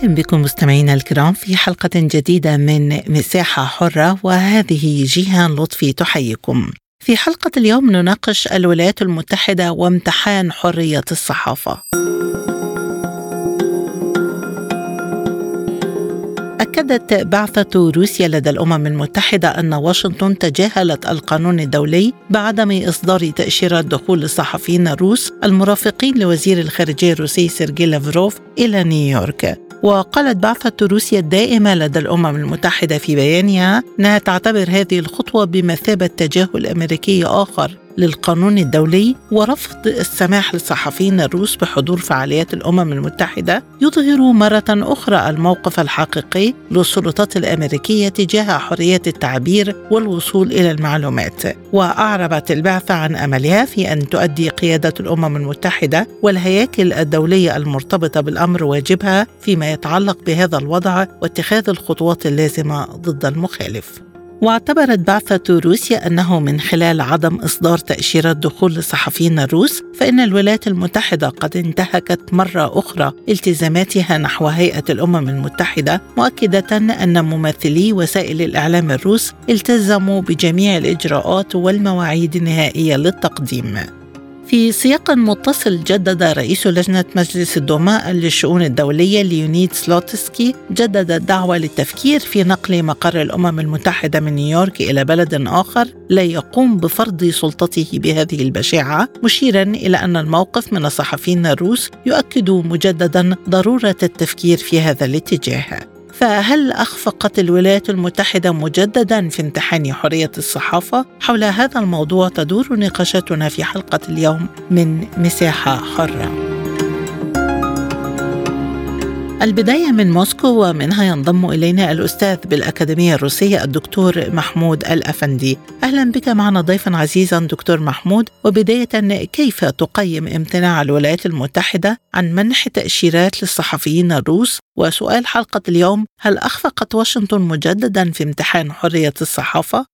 أهلا بكم مستمعينا الكرام في حلقة جديدة من مساحة حرة وهذه جيهان لطفي تحييكم. في حلقة اليوم نناقش الولايات المتحدة وامتحان حرية الصحافة. أكدت بعثة روسيا لدى الأمم المتحدة أن واشنطن تجاهلت القانون الدولي بعدم إصدار تأشيرات دخول الصحفيين الروس المرافقين لوزير الخارجية الروسي سيرجي لافروف إلى نيويورك. وقالت بعثة روسيا الدائمة لدى الأمم المتحدة في بيانها أنها تعتبر هذه الخطوة بمثابة تجاهل أمريكي آخر. للقانون الدولي ورفض السماح للصحفيين الروس بحضور فعاليات الأمم المتحدة يظهر مرة أخرى الموقف الحقيقي للسلطات الأمريكية تجاه حريه التعبير والوصول إلى المعلومات. وأعربت البعثه عن أملها في أن تؤدي قياده الأمم المتحدة والهياكل الدولية المرتبطة بالأمر واجبها فيما يتعلق بهذا الوضع واتخاذ الخطوات اللازمة ضد المخالف. واعتبرت بعثة روسيا أنه من خلال عدم إصدار تأشيرات دخول للصحفيين الروس فإن الولايات المتحدة قد انتهكت مرة أخرى التزاماتها نحو هيئة الأمم المتحدة مؤكدة أن ممثلي وسائل الإعلام الروس التزموا بجميع الإجراءات والمواعيد النهائية للتقديم. في سياق متصل جدد رئيس لجنة مجلس الدوماء للشؤون الدولية ليونيد سلوتسكي جدد الدعوة للتفكير في نقل مقر الأمم المتحدة من نيويورك إلى بلد آخر لا يقوم بفرض سلطته بهذه البشاعة مشيرا إلى أن الموقف من الصحفيين الروس يؤكد مجددا ضرورة التفكير في هذا الاتجاه. فهل أخفقت الولايات المتحدة مجددا في امتحان حرية الصحافة؟ حول هذا الموضوع تدور نقاشاتنا في حلقة اليوم من مساحة حرة. البداية من موسكو ومنها ينضم إلينا الأستاذ بالأكاديمية الروسية الدكتور محمود الأفندي. أهلا بك معنا ضيفا عزيزا دكتور محمود. وبداية كيف تقيم امتناع الولايات المتحدة عن منح تأشيرات للصحفيين الروس؟ وسؤال حلقة اليوم هل أخفقت واشنطن مجددا في امتحان حرية الصحافة؟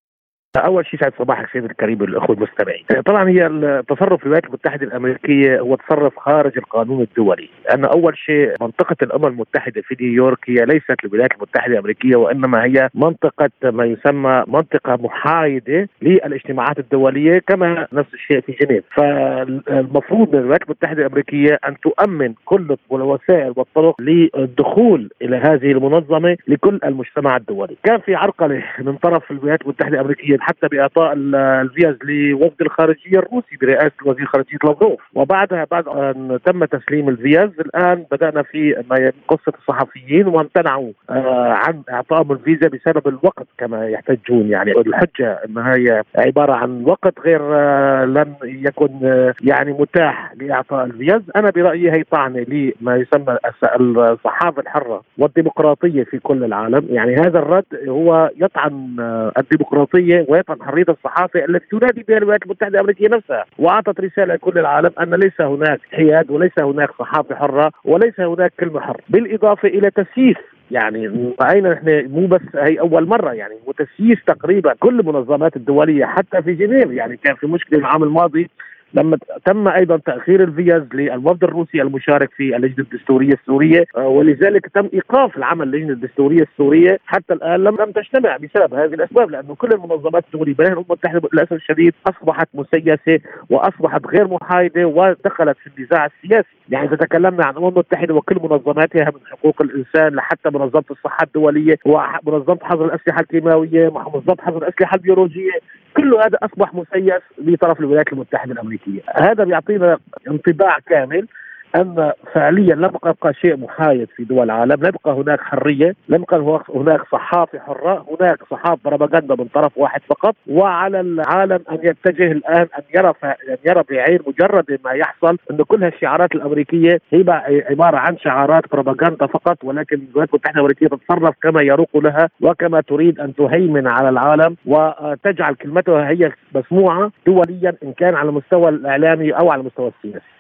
اول شيء سعد صباحك سيدي الكريم الاخوه المستمعين. طبعا هي تصرف الولايات المتحدة الأمريكية هو تصرف خارج القانون الدولي، لأن أول شيء منطقة الأمم المتحدة في نيويورك هي ليست الولايات المتحدة الأمريكية وإنما هي منطقة ما يسمى منطقة محايدة للاجتماعات الدولية كما نفس الشيء في جنيف، فالمفروض من الولايات المتحدة الأمريكية أن تؤمن كل الوسائل والطرق للدخول إلى هذه المنظمة لكل المجتمع الدولي، كان في عرقلة من طرف الولايات المتحدة الأمريكية حتى باعطاء الفيزا لوفد الخارجية الروسي برئاسة وزير خارجية لافروف. وبعدها بعد أن تم تسليم الفيزا الآن بدأنا في قصة الصحفيين وامتنعوا آه، عن اعطائهم الفيزا بسبب الوقت كما يحتجون. يعني الحجة إنها هي عبارة عن وقت غير آه، لم يكن آه، يعني متاح لإعطاء الفيزا. أنا برأيي هي طعنه لما يسمى الصحافة الحرة والديمقراطية في كل العالم. يعني هذا الرد هو يطعن الديمقراطية ويطعن حرية الصحافة التي تنادي بها الولايات المتحدة الأمريكية نفسها وأعطت رسالة لكل العالم أن ليس هناك حياد وليس هناك صحافة حرة وليس هناك كلمة حرة بالإضافة إلى تسييس. يعني رأينا نحن مو بس هي أول مرة يعني وتسييس تقريبا كل المنظمات الدولية حتى في جنيف. يعني كان في مشكلة العام الماضي لما تم أيضا تأخير الفيز للوفد الروسي المشارك في اللجنة الدستورية السورية آه، ولذلك تم إيقاف العمل اللجنه الدستورية السورية. حتى الآن لم لم تجتمع بسبب هذه الأسباب لأنه كل المنظمات الدوليه بين الأمم المتحدة للأسف الشديد أصبحت مسيسه وأصبحت غير محايدة ودخلت في النزاع السياسي، يعني اذا تكلمنا عن الأمم المتحدة وكل منظماتها من حقوق الإنسان لحتى منظمة الصحة الدولية ومنظمه حظر الأسلحة الكيماوية منظمة حظر الأسلحة البيولوجية. كل هذا أصبح مسيس بطرف الولايات المتحدة الأمريكية، هذا بيعطينا انطباع كامل ان فعليا لم يبقى شيء محايد في دول العالم، لم يبقى هناك حرية، لم يبقى هناك صحافة حرة، هناك صحافة بروباغندا من طرف واحد فقط، وعلى العالم أن يتجه الآن أن يرى أن يرى بعين مجرده ما يحصل انه كل هالشعارات الأمريكية هي عبارة عن شعارات بروباغندا فقط. ولكن الولايات المتحدة الأمريكية تتصرف كما يروق لها وكما تريد أن تهيمن على العالم وتجعل كلمتها هي مسموعة دوليا إن كان على المستوى الإعلامي أو على المستوى السياسي.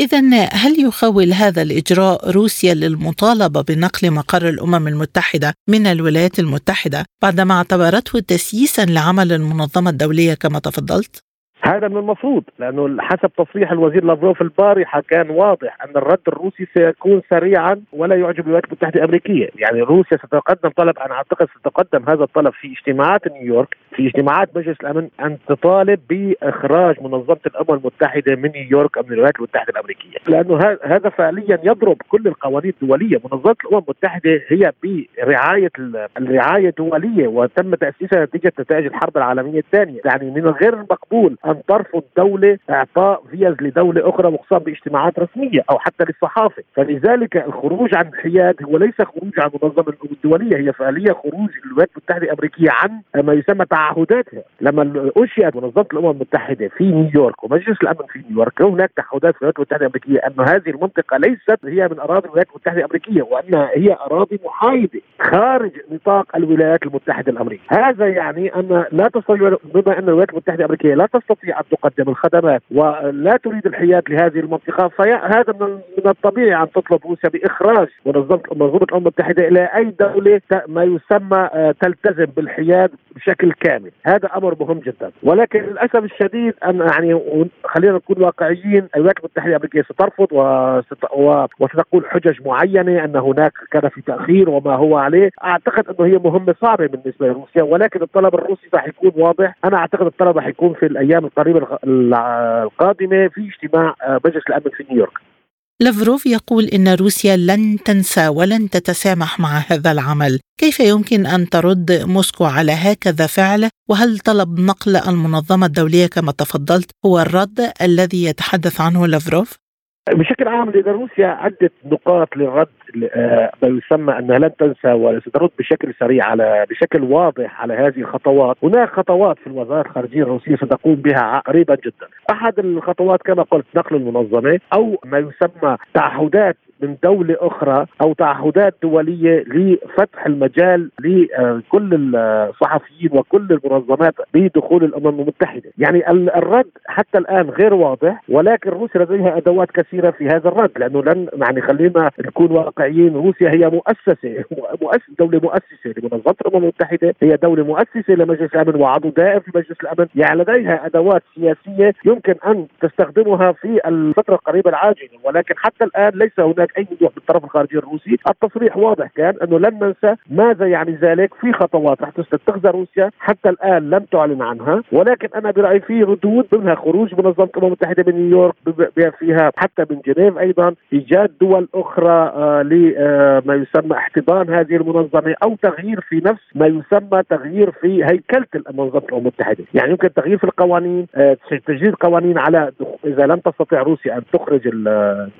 إذا هل يخول هذا الإجراء روسيا للمطالبة بنقل مقر الأمم المتحدة من الولايات المتحدة بعدما اعتبرته تسييسا لعمل المنظمة الدولية كما تفضلت؟ هذا من المفروض لأنه حسب تصريح الوزير لافروف البارحة كان واضح أن الرد الروسي سيكون سريعا ولا يعجب الولايات المتحدة الأمريكية، يعني روسيا ستقدم طلب أنا أعتقد ستقدم هذا الطلب في اجتماعات نيويورك في اجتماعات مجلس الأمن أن تطالب بإخراج منظمة الأمم المتحدة من نيويورك من الولايات المتحدة الأمريكية، لأنه هذا فعليا يضرب كل القوانين الدولية، منظمة الأمم المتحدة هي برعاية الرعاية الدولية وتم تأسيسها نتيجة نتائج الحرب العالمية الثانية، يعني من الغير المقبول أن ترفض دولة إعطاء فيزا لدولة أخرى مخصصه باجتماعات رسمية أو حتى للصحافة، فلذلك الخروج عن الحياد هو ليس خروج عن منظمة الأمم الدولية. هي فعليا خروج الولايات المتحدة الأمريكية عن ما يسمى تعهداتها، لما انشئت منظمة الأمم المتحدة في نيويورك ومجلس الأمن في نيويورك هناك تعهدات في الولايات المتحدة الأمريكية أن هذه المنطقة ليست هي من أراضي الولايات المتحدة الأمريكية وأنها هي أراضي محايدة خارج نطاق الولايات المتحدة الأمريكية، هذا يعني أن لا تستطيع بما أن الولايات المتحدة الأمريكية لا تستطيع أن تقدم الخدمات ولا تريد الحياد لهذه المنطقة فهذا من الطبيعي أن تطلب روسيا بإخراج منظمه الأمم المتحدة إلى أي دولة ما يسمى آه، تلتزم بالحياد بشكل كامل، هذا أمر مهم جدا، ولكن للأسف الشديد أن يعني خلينا نكون واقعيين الولايات المتحدة الأمريكية سترفض وستقول حجج معينة أن هناك كان في تأخير وما هو عليه، أعتقد أنه هي مهمة صعبه بالنسبة لروسيا ولكن الطلب الروسي راح يكون واضح، أنا أعتقد الطلب راح يكون في الأيام القريبة القادمة في اجتماع آه، مجلس الأمن في نيويورك. لافروف يقول إن روسيا لن تنسى ولن تتسامح مع هذا العمل، كيف يمكن أن ترد موسكو على هكذا فعل؟ وهل طلب نقل المنظمة الدولية كما تفضلت هو الرد الذي يتحدث عنه لافروف؟ بشكل عام لدى روسيا عدة نقاط للرد آه، ما يسمى أنها لن تنسى وسترد بشكل سريع على بشكل واضح على هذه الخطوات، هناك خطوات في الوزارة الخارجية الروسية ستقوم بها قريبا جدا، أحد الخطوات كما قلت نقل المنظمة أو ما يسمى تعهدات من دولة أخرى أو تعهدات دولية لفتح المجال لكل الصحفيين وكل المنظمات بدخول الأمم المتحدة. يعني الرد حتى الآن غير واضح ولكن روسيا لديها أدوات كثيرة في هذا الرد لأنه لن يعني خلينا نكون واقعيين روسيا هي مؤسسة مؤسسة دولة مؤسسة لمنظمة الأمم المتحدة هي دولة مؤسسة لمجلس الأمن وعضو دائم في مجلس الأمن. يعني لديها أدوات سياسية يمكن أن تستخدمها في الفترة القريبة العاجلة ولكن حتى الآن ليس هناك أي وضوح من الطرف الخارجي الروسي، التصريح واضح كان أنه لن ننسى ماذا يعني ذلك. في خطوات رح تتخذها روسيا حتى الآن لم تعلن عنها، ولكن أنا برأيي في ردود منها خروج منظمه الامم المتحدة من نيويورك بما فيها حتى من جنيف أيضا. إيجاد دول أخرى آه لما آه، يسمى احتضان هذه المنظمة أو تغيير في نفس ما يسمى تغيير في هيكلة منظمه الامم المتحدة، يعني يمكن تغيير في القوانين آه تجديد قوانين على إذا لم تستطيع روسيا أن تخرج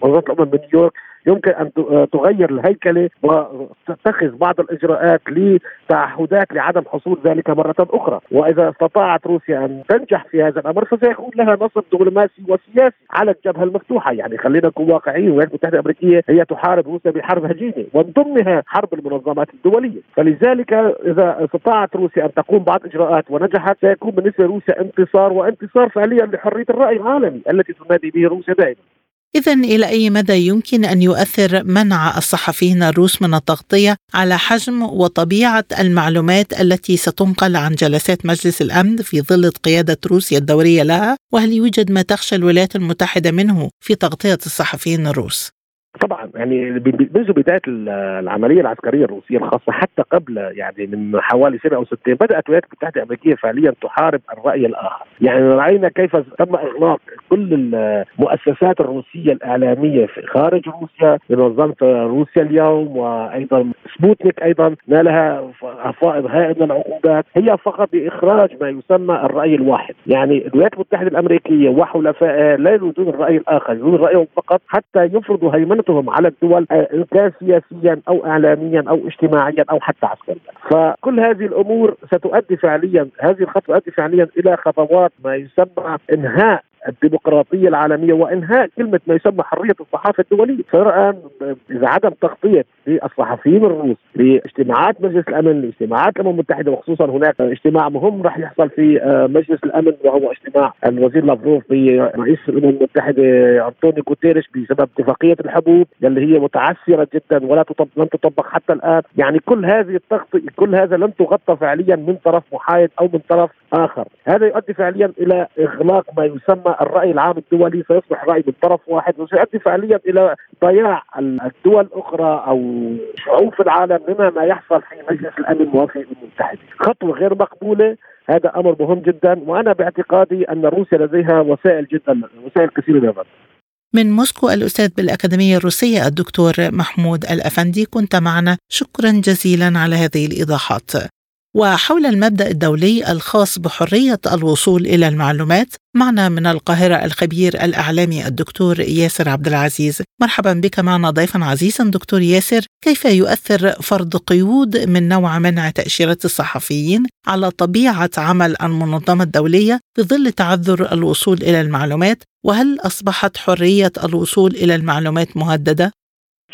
منظمة الأمم من نيويورك يمكن أن تغير الهيكلة وتتخذ بعض الإجراءات لتعهدات لعدم حصول ذلك مرة أخرى، وإذا استطاعت روسيا أن تنجح في هذا الأمر فسيكون لها نصر دبلوماسي وسياسي على الجبهة المفتوحة، يعني خلينا نكون واقعيين الولايات المتحده الأمريكية هي تحارب روسيا بحرب هجينه ومن ضمنها حرب المنظمات الدولية، فلذلك إذا استطاعت روسيا أن تقوم بعض اجراءات ونجحت سيكون بالنسبة لروسيا انتصار وانتصار فعليا لحرية الرأي العالمي التي تنادي به روسيا دائما. إذا إلى أي مدى يمكن أن يؤثر منع الصحفيين الروس من التغطية على حجم وطبيعة المعلومات التي ستنقل عن جلسات مجلس الأمن في ظل قيادة روسيا الدورية لها؟ وهل يوجد ما تخشى الولايات المتحدة منه في تغطية الصحفيين الروس؟ طبعا يعني منذ بداية العملية العسكرية الروسية الخاصة حتى قبل يعني من حوالي سنه أو سنتين بدأت الولايات المتحدة الأمريكية فعليا تحارب الرأي الآخر، يعني رأينا كيف تم إغلاق كل المؤسسات الروسية الإعلامية في خارج روسيا منظمه روسيا اليوم وأيضا سبوتنيك أيضا نالها فائض هائل من العقوبات. هي فقط بإخراج ما يسمى الرأي الواحد، يعني الولايات المتحدة الأمريكية وحلفائها لا يريدون الرأي الآخر يريدون رأيهم فقط حتى يفرضوا هيمنتهم على الدول آه، كان سياسيا أو اعلاميا أو اجتماعيا أو حتى عسكريا. فكل هذه الأمور ستؤدي فعليا هذه الخطوة تؤدي فعليا إلى خطوات ما يسمى إنهاء الديمقراطية العالمية وإنهاء كلمة ما يسمى حرية الصحافة الدولية، فالآن إذا عدم تغطية للصحفيين الروس لاجتماعات مجلس الأمن لاجتماعات الأمم المتحدة وخصوصا هناك اجتماع مهم راح يحصل في آه، مجلس الأمن وهو اجتماع الوزير لافروف برئيس الأمم المتحدة أنطونيو غوتيريش بسبب اتفاقية الحبوب اللي هي متعثره جدا ولا تطبق لم تطبق حتى الآن، يعني كل هذه التغطيه كل هذا لم تغطى فعليا من طرف محايد أو من طرف آخر، هذا يؤدي فعليا إلى إغلاق ما يسمى الرأي العام الدولي سيصبح رأي من طرف واحد وسيؤدي فعليا إلى ضياع الدول الأخرى أو شعوب في العالم مما ما يحصل في مجلس الأمن وفي الامم المتحده، خطوه غير مقبولة هذا أمر مهم جدا وأنا باعتقادي أن روسيا لديها وسائل جدا وسائل كثيرة للرد. من موسكو الأستاذ بالأكاديمية الروسية الدكتور محمود الأفندي كنت معنا. شكرا جزيلا على هذه الإيضاحات. وحول المبدأ الدولي الخاص بحرية الوصول إلى المعلومات معنا من القاهرة الخبير الإعلامي الدكتور ياسر عبد العزيز. مرحبا بك معنا ضيفا عزيزا دكتور ياسر. كيف يؤثر فرض قيود من نوع منع تأشيرة الصحفيين على طبيعة عمل المنظمة الدولية في ظل تعذر الوصول إلى المعلومات؟ وهل أصبحت حرية الوصول إلى المعلومات مهددة؟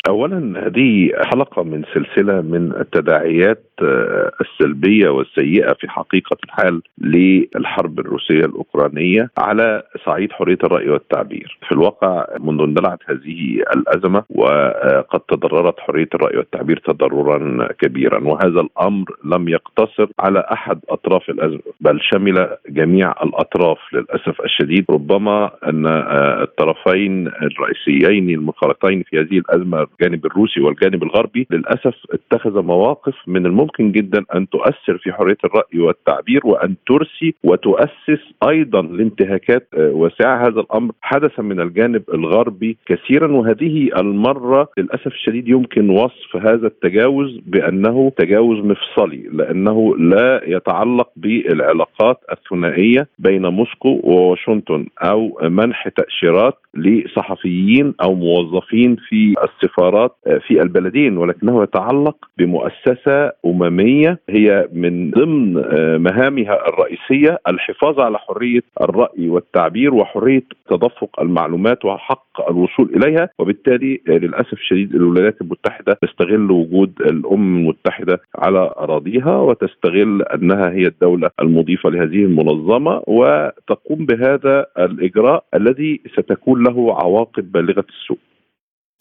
اولا هذه حلقة من سلسلة من التداعيات آه، السلبية والسيئة في حقيقة الحال للحرب الروسية الأوكرانية على صعيد حرية الرأي والتعبير. في الواقع منذ اندلعت هذه الأزمة وقد تضررت حرية الرأي والتعبير تضررا كبيرا وهذا الأمر لم يقتصر على أحد أطراف الأزمة بل شمل جميع الأطراف للأسف الشديد ربما أن آه، الطرفين الرئيسيين المنخرطين في هذه الأزمة الجانب الروسي والجانب الغربي للأسف اتخذ مواقف من الممكن جدا أن تؤثر في حرية الرأي والتعبير وأن ترسي وتؤسس أيضا لانتهاكات واسعه هذا الأمر حدث من الجانب الغربي كثيرا. وهذه المرة للأسف الشديد يمكن وصف هذا التجاوز بأنه تجاوز مفصلي لأنه لا يتعلق بالعلاقات الثنائية بين موسكو وواشنطن أو منح تأشيرات لصحفيين أو موظفين في السفارات في البلدين ولكنه يتعلق بمؤسسة أممية هي من ضمن آه، مهامها الرئيسية الحفاظ على حرية الرأي والتعبير وحرية تدفق المعلومات وحق الوصول إليها وبالتالي آه، للأسف الشديد الولايات المتحدة تستغل وجود الأمم المتحدة على أراضيها وتستغل أنها هي الدولة المضيفة لهذه المنظمة وتقوم بهذا الإجراء الذي ستكون له عواقب بالغة السوء.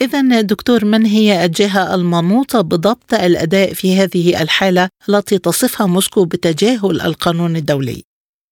إذا دكتور من هي الجهة المنوطة بضبط الأداء في هذه الحالة التي تصفها موسكو بتجاهل القانون الدولي؟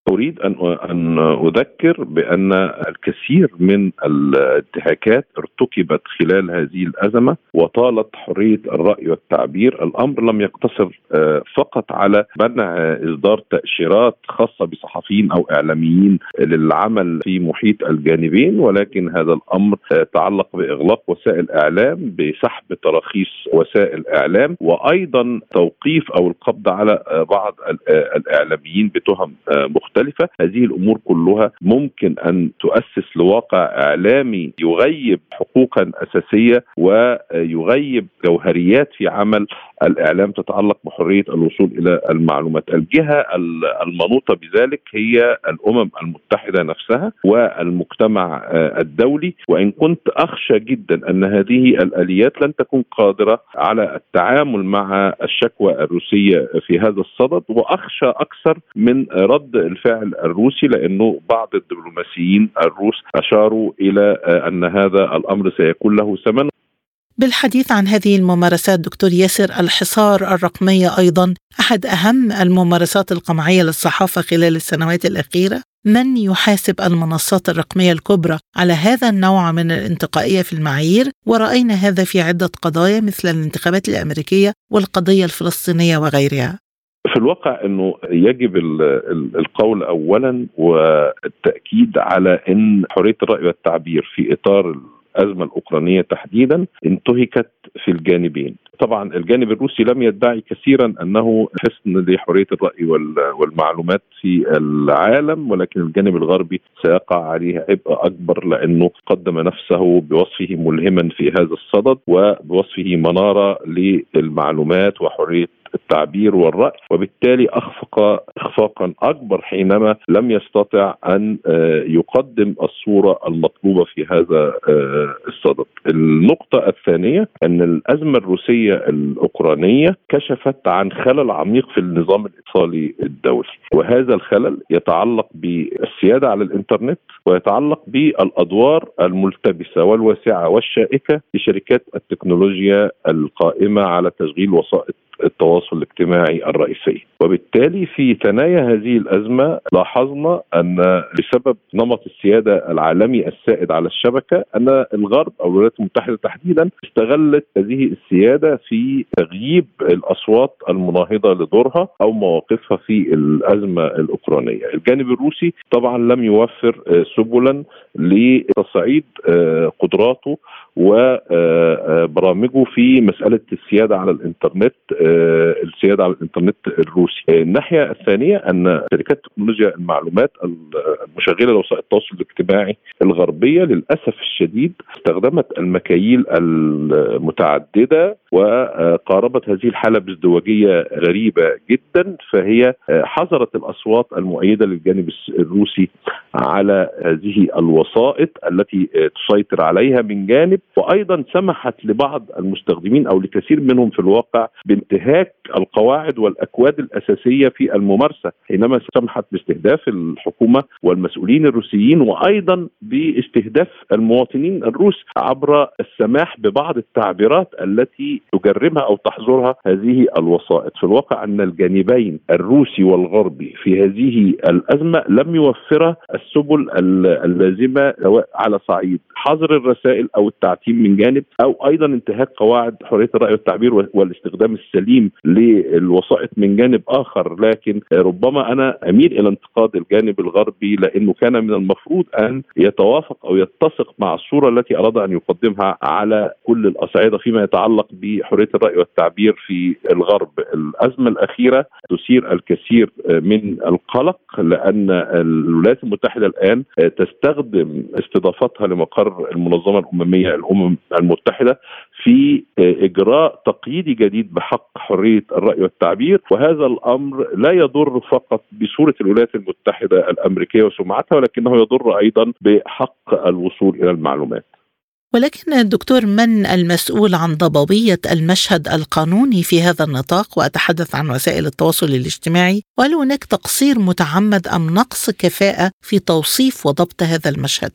أريد أن أن أذكر بأن الكثير من الانتهاكات ارتكبت خلال هذه الأزمة وطالت حرية الرأي والتعبير، الأمر لم يقتصر آه، فقط على منع إصدار تأشيرات خاصة بصحفيين أو إعلاميين للعمل في محيط الجانبين ولكن هذا الأمر آه، تعلق بإغلاق وسائل إعلام بسحب تراخيص وسائل إعلام وأيضا توقيف أو القبض على آه، بعض الإعلاميين بتهم مختلفة. مختلفة. هذه الأمور كلها ممكن أن تؤسس لواقع إعلامي يغيب حقوقا أساسية ويغيب جوهريات في عمل الإعلام تتعلق بحرية الوصول إلى المعلومات. الجهة المنوطة بذلك هي الأمم المتحدة نفسها والمجتمع الدولي. وإن كنت أخشى جدا أن هذه الآليات لن تكون قادرة على التعامل مع الشكوى الروسية في هذا الصدد وأخشى أكثر من رد الفعل الفعل الروسي لأنه بعض الدبلوماسيين الروس أشاروا إلى أن هذا الأمر سيكون له ثمن. بالحديث عن هذه الممارسات دكتور ياسر الحصار الرقمية أيضا أحد أهم الممارسات القمعية للصحافة خلال السنوات الأخيرة. من يحاسب المنصات الرقمية الكبرى على هذا النوع من الانتقائية في المعايير؟ ورأينا هذا في عدة قضايا مثل الانتخابات الأمريكية والقضية الفلسطينية وغيرها. في الواقع إنه يجب القول اولا والتأكيد على إن حرية الرأي والتعبير في إطار الأزمة الأوكرانية تحديدا انتهكت في الجانبين. طبعا الجانب الروسي لم يدعي كثيرا أنه حصن لحرية الرأي والمعلومات في العالم ولكن الجانب الغربي سيقع عليه عبء أكبر لأنه قدم نفسه بوصفه ملهما في هذا الصدد وبوصفه منارة للمعلومات وحرية التعبير والرأي وبالتالي اخفق اخفاقا أكبر حينما لم يستطع أن آه، يقدم الصورة المطلوبة في هذا آه، الصدد. النقطة الثانية أن الأزمة الروسية الأوكرانية كشفت عن خلل عميق في النظام الاتصالي الدولي وهذا الخلل يتعلق بالسيادة على الإنترنت ويتعلق بالأدوار الملتبسة والواسعة والشائكة لشركات التكنولوجيا القائمة على تشغيل وسائط التواصل الاجتماعي الرئيسي. وبالتالي في ثنايا هذه الأزمة لاحظنا أن بسبب نمط السيادة العالمي السائد على الشبكة أن الغرب أو الولايات المتحدة تحديدا استغلت هذه السيادة في تغييب الأصوات المناهضة لدورها أو مواقفها في الأزمة الأوكرانية. الجانب الروسي طبعا لم يوفر سبلا لتصعيد قدراته وبرامجه في مسألة السيادة على الإنترنت آه، السيادة على الإنترنت الروسي. الناحية الثانية أن شركات تكنولوجيا المعلومات المشغلة لوسائل التواصل الاجتماعي الغربية للأسف الشديد استخدمت المكاييل المتعددة وقاربت هذه الحالة بازدواجية غريبة جدا فهي حظرت الأصوات المؤيدة للجانب الروسي على هذه الوسائط التي تسيطر عليها من جانب وأيضا سمحت لبعض المستخدمين أو لكثير منهم في الواقع بانتهاك القواعد والأكواد الأساسية في الممارسة حينما سمحت باستهداف الحكومة والمسؤولين الروسيين وأيضا باستهداف المواطنين الروس عبر السماح ببعض التعبيرات التي تجرمها أو تحظرها هذه الوسائط. في الواقع أن الجانبين الروسي والغربي في هذه الأزمة لم يوفر السبل اللازمة سواء على صعيد حظر الرسائل أو التعتيم من جانب أو أيضا انتهاك قواعد حرية الرأي والتعبير والاستخدام السليم للوسائط من جانب آخر. لكن ربما أنا أميل إلى انتقاد الجانب الغربي لأنه كان من المفروض أن يتوافق أو يتسق مع الصورة التي أراد أن يقدمها على كل الاصعده فيما يتعلق بحرية الرأي والتعبير في الغرب. الأزمة الأخيرة تثير الكثير من القلق لأن الولايات المتحدة الآن تستخدم استضافتها لمقر المنظمة الأممية الأمم المتحدة في إجراء تقييدي جديد بحق حرية الرأي والتعبير. وهذا الأمر لا يضر فقط بصورة الولايات المتحدة الأمريكية وسمعتها ولكنه يضر أيضا بحق الوصول إلى المعلومات. ولكن الدكتور من المسؤول عن ضبابية المشهد القانوني في هذا النطاق؟ وأتحدث عن وسائل التواصل الاجتماعي. وهل هناك تقصير متعمد أم نقص كفاءة في توصيف وضبط هذا المشهد؟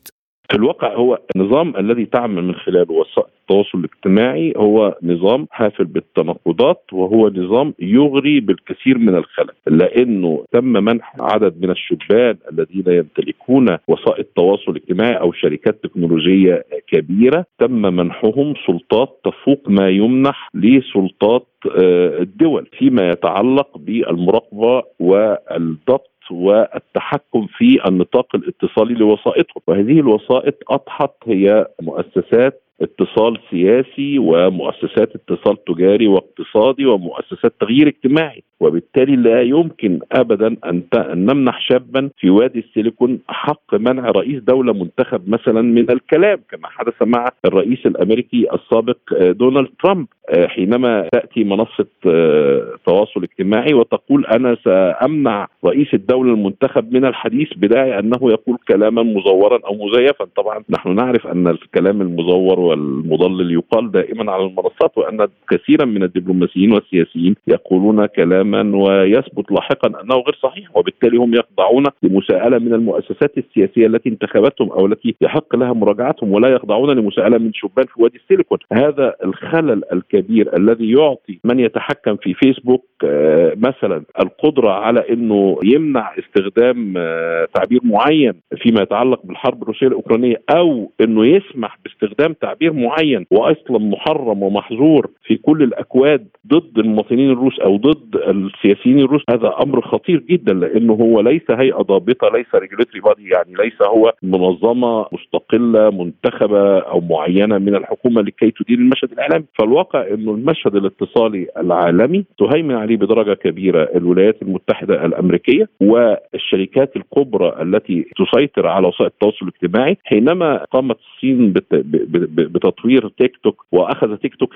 في الواقع هو النظام الذي تعمل من خلاله وسائل التواصل الاجتماعي هو نظام حافل بالتناقضات وهو نظام يغري بالكثير من الخلل لأنه تم منح عدد من الشبان الذين يمتلكون وسائل التواصل الاجتماعي أو شركات تكنولوجية كبيرة تم منحهم سلطات تفوق ما يمنح لسلطات آه، الدول فيما يتعلق بالمراقبة والضبط والتحكم في النطاق الاتصالي لوسائطهم. وهذه الوسائط أضحت هي مؤسسات اتصال سياسي ومؤسسات اتصال تجاري واقتصادي ومؤسسات تغيير اجتماعي وبالتالي لا يمكن ابدا أن نمنح شابا في وادي السيليكون حق منع رئيس دولة منتخب مثلا من الكلام كما حدث مع الرئيس الأمريكي السابق آه، دونالد ترامب آه، حينما تأتي منصة آه، تواصل اجتماعي وتقول أنا سأمنع رئيس الدولة المنتخب من الحديث بداعي أنه يقول كلاما مزورا أو مزيفا. طبعا نحن نعرف أن الكلام المزور والمضلل يقال دائما على المنصات وأن كثيرا من الدبلوماسيين والسياسيين يقولون كلاما ويثبت لاحقا أنه غير صحيح وبالتالي هم يخضعون لمساءلة من المؤسسات السياسية التي انتخبتهم أو التي يحق لها مراجعتهم ولا يخضعون لمساءلة من شبان في وادي السيليكون. هذا الخلل الكبير الذي يعطي من يتحكم في فيسبوك آه، مثلا القدرة على إنه يمنع استخدام آه، تعبير معين فيما يتعلق بالحرب الروسية الأوكرانية أو إنه يسمح باستخدام تعبير معين واصلا محرم ومحظور في كل الأكواد ضد المواطنين الروس أو ضد السياسيين الروس هذا أمر خطير جدا لأنه هو ليس هيئة ضابطة ليس regulatory body يعني ليس هو منظمة مستقلة منتخبة أو معينة من الحكومة لكي تدير المشهد الإعلامي. فالواقع إنه المشهد الاتصالي العالمي تهيمن عليه بدرجة كبيرة الولايات المتحدة الأمريكية والشركات الكبرى التي تسيطر على وسائل التواصل الاجتماعي حينما قامت الصين بتطوير تيك توك وأخذ تيك توك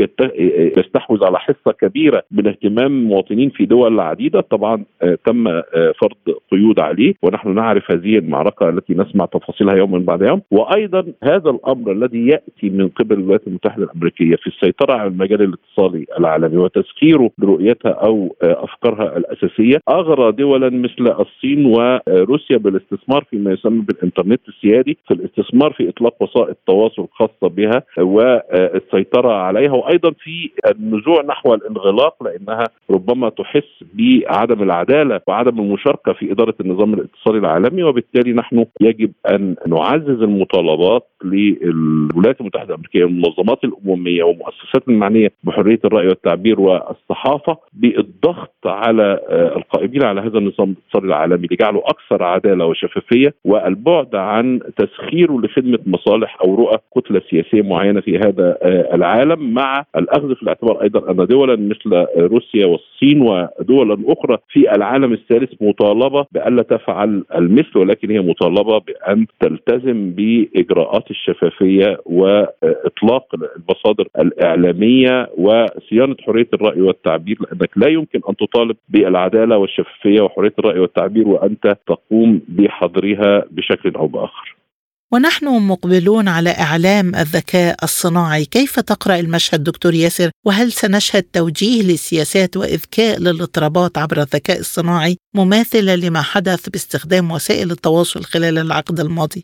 يستحوذ على حصة كبيرة من اهتمام مواطنين في دول عديده طبعا آه، تم آه، فرض قيود عليه ونحن نعرف هذه المعركة التي نسمع تفاصيلها يوما بعد يوم. وأيضا هذا الأمر الذي يأتي من قبل الولايات المتحدة الأمريكية في السيطرة على المجال الاتصالي العالمي وتسخيره برؤيتها أو آه، أفكارها الأساسية أغرى دولا مثل الصين وروسيا بالاستثمار فيما يسمى بالإنترنت السيادي في الاستثمار في إطلاق وسائل التواصل الخاصه بها والسيطرة عليها وأيضا في النزوع نحو الانغلاق لأنها ربما تحس بعدم العدالة وعدم المشاركة في إدارة النظام الاتصالي العالمي وبالتالي نحن يجب أن نعزز المطالبات للولايات المتحدة الأمريكية والمنظمات الأممية والمؤسسات المعنية بحرية الرأي والتعبير والصحافة بالضغط على آه، القائمين على هذا النظام الاتصالي العالمي لجعله أكثر عدالة وشفافية والبعد عن تسخيره لخدمة مصالح أو رؤى كتلة سياسية معينة في هذا آه، العالم مع الأخذ في الاعتبار أيضا أن دولا مثل روسيا والصين ودولا أخرى في العالم الثالث مطالبة بالا تفعل المثل ولكن هي مطالبة بأن تلتزم بإجراءات الشفافية وإطلاق المصادر الإعلامية وصيانة حرية الرأي والتعبير لأنك لا يمكن أن تطالب بالعدالة والشفافية وحرية الرأي والتعبير وأنت تقوم بحظرها بشكل أو بآخر. ونحن مقبلون على إعلام الذكاء الصناعي، كيف تقرأ المشهد دكتور ياسر؟ وهل سنشهد توجيه للسياسات وإذكاء للاضطرابات عبر الذكاء الصناعي مماثلة لما حدث باستخدام وسائل التواصل خلال العقد الماضي؟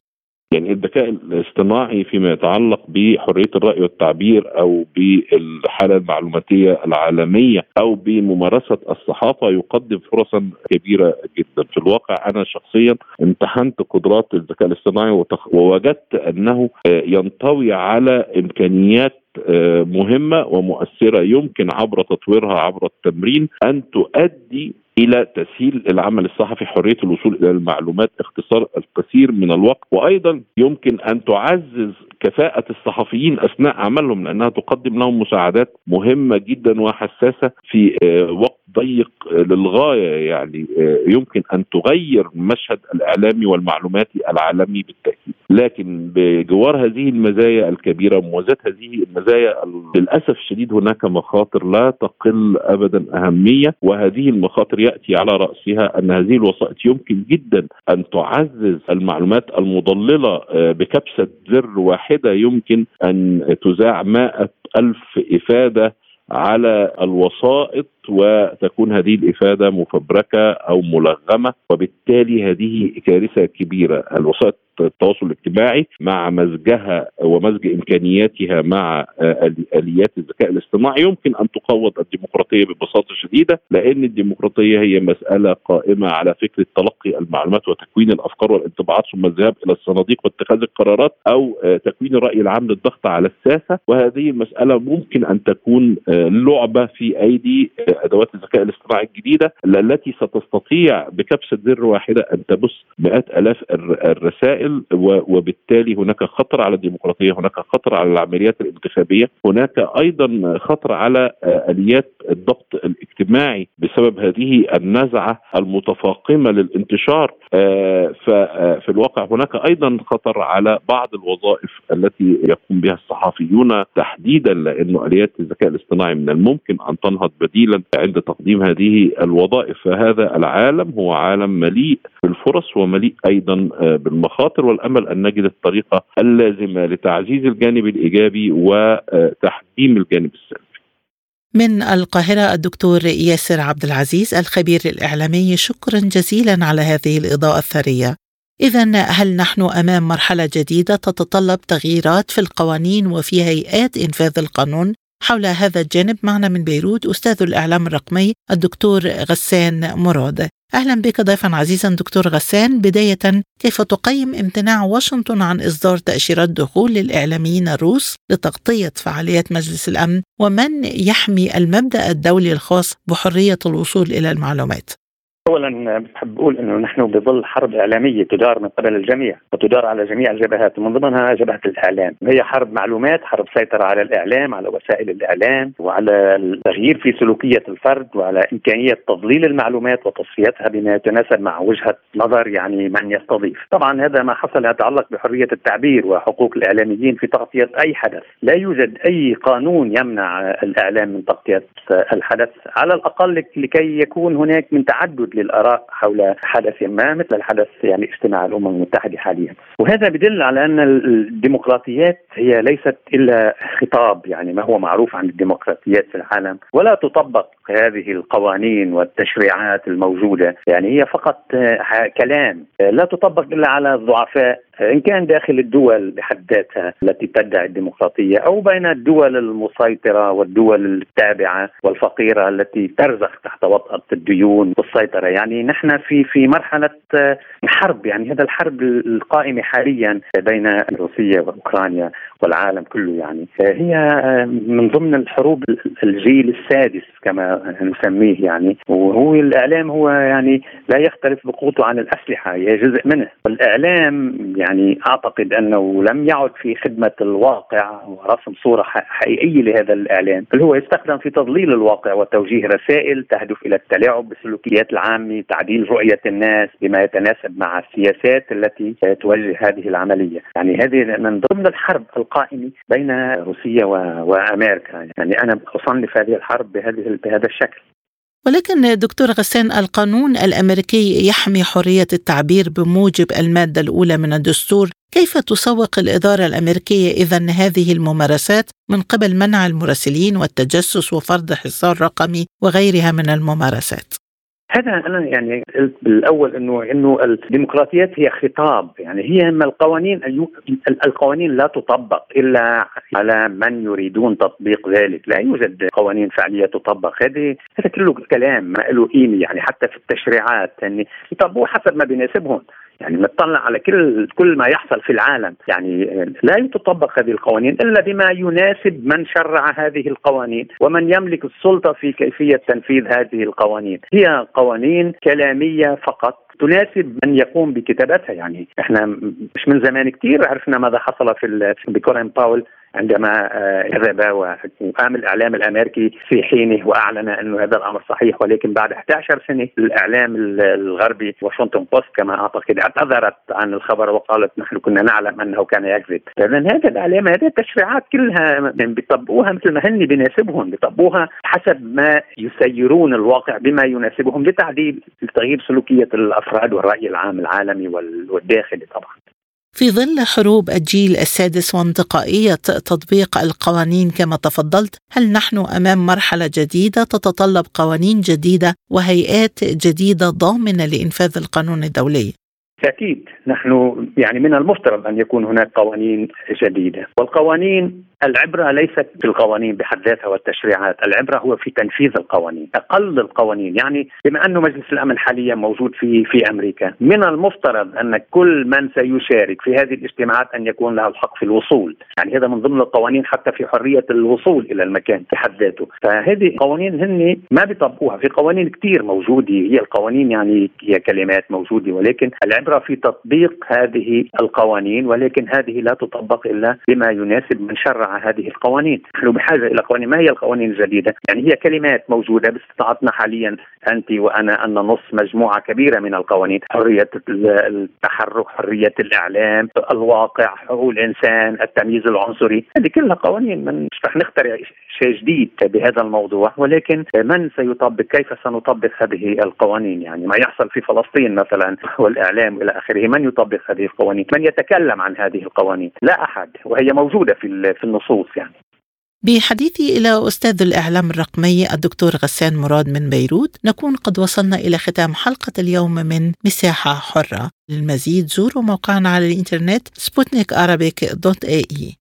يعني الذكاء الاصطناعي فيما يتعلق بحرية الرأي والتعبير أو بالحالة المعلوماتية العالمية أو بممارسة الصحافة يقدم فرصا كبيرة جدا. في الواقع أنا شخصيا امتحنت قدرات الذكاء الاصطناعي ووجدت أنه ينطوي على إمكانيات آه، مهمة ومؤثرة يمكن عبر تطويرها عبر التمرين أن تؤدي إلى تسهيل العمل الصحفي حرية الوصول إلى المعلومات اختصار الكثير من الوقت. وأيضا يمكن أن تعزز كفاءة الصحفيين أثناء عملهم لأنها تقدم لهم مساعدات مهمة جدا وحساسة في آه، وقت ضيق للغاية يعني آه، يمكن أن تغير المشهد الإعلامي والمعلوماتي العالمي بالتأكيد. لكن بجوار هذه المزايا الكبيرة وموازاة هذه المزايا للأسف الشديد هناك مخاطر لا تقل ابدا أهمية وهذه المخاطر يأتي على رأسها أن هذه الوسائط يمكن جدا أن تعزز المعلومات المضللة آه، بكبسة زر واحدة يمكن أن تذاع مائة ألف إفادة على الوسائط وتكون هذه الإفادة مفبركة أو ملغمة وبالتالي هذه كارثة كبيرة. الوسائط التواصل الاجتماعي مع مزجها ومزج إمكانياتها مع آه، آليات الذكاء الاصطناعي. يمكن أن تقوض الديمقراطية ببساطة شديدة لأن الديمقراطية هي مسألة قائمة على فكرة تلقي المعلومات وتكوين الأفكار والانطباعات ثم الذهاب إلى الصناديق واتخاذ القرارات أو آه، تكوين الراي العام للضغط على الساسة. وهذه المسألة ممكن أن تكون آه، لعبة في أيدي أدوات الذكاء الاصطناعي الجديدة التي ستستطيع بكبسة زر واحدة أن تبث مئات آلاف الرسائل وبالتالي هناك خطر على الديمقراطية، هناك خطر على العمليات الانتخابية، هناك أيضا خطر على آليات الضبط الاجتماعي بسبب هذه النزعة المتفاقمة للانتشار. ففي الواقع هناك أيضا خطر على بعض الوظائف التي يقوم بها الصحفيون تحديدا لأنه آليات الذكاء الاصطناعي من الممكن أن تنهض بديلا عند تقديم هذه الوظائف. فهذا العالم هو عالم مليء بالفرص ومليء أيضا بالمخاطر. والأمل أن نجد الطريقة اللازمة لتعزيز الجانب الإيجابي وتحجيم الجانب السلبي. من القاهرة الدكتور ياسر عبد العزيز الخبير الإعلامي شكرا جزيلا على هذه الإضاءة الثرية إذا هل نحن أمام مرحلة جديدة تتطلب تغييرات في القوانين وفي هيئات إنفاذ القانون؟ حول هذا الجانب معنا من بيروت أستاذ الإعلام الرقمي الدكتور غسان مراد أهلا بك ضيفا عزيزا دكتور غسان. بداية كيف تقيم امتناع واشنطن عن إصدار تأشيرات دخول للإعلاميين الروس لتغطية فعاليات مجلس الأمن؟ ومن يحمي المبدأ الدولي الخاص بحرية الوصول إلى المعلومات؟ اولا بحب أقول إنه نحن بظل حرب إعلامية تدار من قبل الجميع وتدار على جميع الجبهات ومن ضمنها جبهة الإعلام، هي حرب معلومات، حرب سيطرة على الإعلام، على وسائل الإعلام وعلى التغيير في سلوكية الفرد وعلى إمكانية تضليل المعلومات وتصفيتها بما يتناسب مع وجهة نظر يعني من يستضيف، طبعا هذا ما حصل يتعلق بحرية التعبير وحقوق الإعلاميين في تغطية أي حدث، لا يوجد أي قانون يمنع الإعلام من تغطية الحدث على الأقل لكي يكون هناك من تعدد للاراء حول حدث ما مثل الحدث يعني اجتماع الأمم المتحدة حاليا. وهذا بدل على أن الديمقراطيات هي ليست إلا خطاب يعني ما هو معروف عن الديمقراطيات في العالم ولا تطبق هذه القوانين والتشريعات الموجودة. يعني هي فقط كلام. لا تطبق إلا على الضعفاء إن كان داخل الدول بحد ذاتها التي تدعي الديمقراطية أو بين الدول المسيطرة والدول التابعة والفقيرة التي ترزخ تحت وطأة الديون والسيطرة. يعني نحن في في مرحلة حرب يعني هذا الحرب القائمة حاليا بين روسيا وأوكرانيا. والعالم كله يعني. هي من ضمن الحروب الجيل السادس كما نسميه يعني. وهو الإعلام هو يعني لا يختلف بقوته عن الأسلحة هي جزء منه. والاعلام يعني أعتقد أنه لم يعد في خدمة الواقع ورسم صورة حقيقية لهذا الإعلام. بل هو يستخدم في تضليل الواقع وتوجيه رسائل تهدف إلى التلاعب بالسلوكيات العامة تعديل رؤية الناس بما يتناسب مع السياسات التي توجه هذه العملية. يعني هذه من ضمن الحرب القائمه بين روسيا وأمريكا. يعني أنا أصنف هذه الحرب بهذه بهذا الشكل. ولكن دكتور غسان القانون الأمريكي يحمي حرية التعبير بموجب المادة الأولى من الدستور، كيف تسوق الإدارة الأمريكية اذا هذه الممارسات من قبل منع المراسلين والتجسس وفرض حصار رقمي وغيرها من الممارسات؟ هذا أنا يعني قلت بالأول انه إنه الديمقراطيات هي خطاب. يعني هي أما القوانين القوانين لا تطبق إلا على من يريدون تطبيق ذلك، لا يوجد قوانين فعلية تطبق، هذه هذا كله كلام ما له قيمة يعني حتى في التشريعات. يعني يطبقوه حسب ما بيناسبهم، يعني نطلع على كل كل ما يحصل في العالم. يعني لا تطبق هذه القوانين إلا بما يناسب من شرع هذه القوانين ومن يملك السلطة في كيفية تنفيذ هذه القوانين. هي قوانين كلامية فقط. تناسب من يقوم بكتابتها. يعني إحنا مش من زمان كثير عرفنا ماذا حصل في بكورين باول عندما كذب وقام الإعلام الأمريكي في حينه وأعلن انه هذا الأمر صحيح ولكن بعد 11 سنة الإعلام الغربي واشنطن بوست كما أعتقد اعتذرت عن الخبر وقالت نحن كنا نعلم أنه كان يكذب، اذا هذا الإعلام هذه التشريعات كلها بيطبقوها مثل ما هن بيناسبهم بيطبقوها حسب ما يسيرون الواقع بما يناسبهم لتعديل لتغيير سلوكية الأفراد. والرأي العام العالمي والداخلي طبعا. في ظل حروب الجيل السادس وانتقائية تطبيق القوانين كما تفضلت هل نحن أمام مرحلة جديدة تتطلب قوانين جديدة وهيئات جديدة ضامنة لإنفاذ القانون الدولي؟ أكيد نحن يعني من المفترض أن يكون هناك قوانين جديدة والقوانين العبرة ليست في القوانين بحد ذاتها والتشريعات العبرة هو في تنفيذ القوانين أقل القوانين يعني بما أنه مجلس الأمن حاليا موجود في في أمريكا من المفترض أن كل من سيشارك في هذه الاجتماعات أن يكون له الحق في الوصول يعني هذا من ضمن القوانين حتى في حرية الوصول إلى المكان بحد ذاته. فهذه قوانين هن ما بيطبقوها في قوانين كثير موجودة هي القوانين يعني هي كلمات موجودة ولكن العبرة في تطبيق هذه القوانين ولكن هذه لا تطبق إلا بما يناسب من شرع هذه القوانين. نحن بحاجة إلى قوانين. ما هي القوانين الجديدة؟ يعني هي كلمات موجودة باستطاعتنا حاليا أنت وأنا أن نص مجموعة كبيرة من القوانين. حرية التحرك حرية الإعلام الواقع حقوق الإنسان التمييز العنصري. هذه كلها قوانين من مش رح نخترع شيء جديد بهذا الموضوع. ولكن من سيطبق؟ كيف سنطبق هذه القوانين؟ يعني ما يحصل في فلسطين مثلا والإعلام إلى آخره. من يطبق هذه القوانين؟ من يتكلم عن هذه القوانين؟ لا أحد. وهي موجودة في في النصوص يعني. بحديثي إلى أستاذ الإعلام الرقمي الدكتور غسان مراد من بيروت نكون قد وصلنا إلى ختام حلقة اليوم من مساحة حرة. للمزيد زوروا موقعنا على الإنترنت سبوتنيك دوت اي,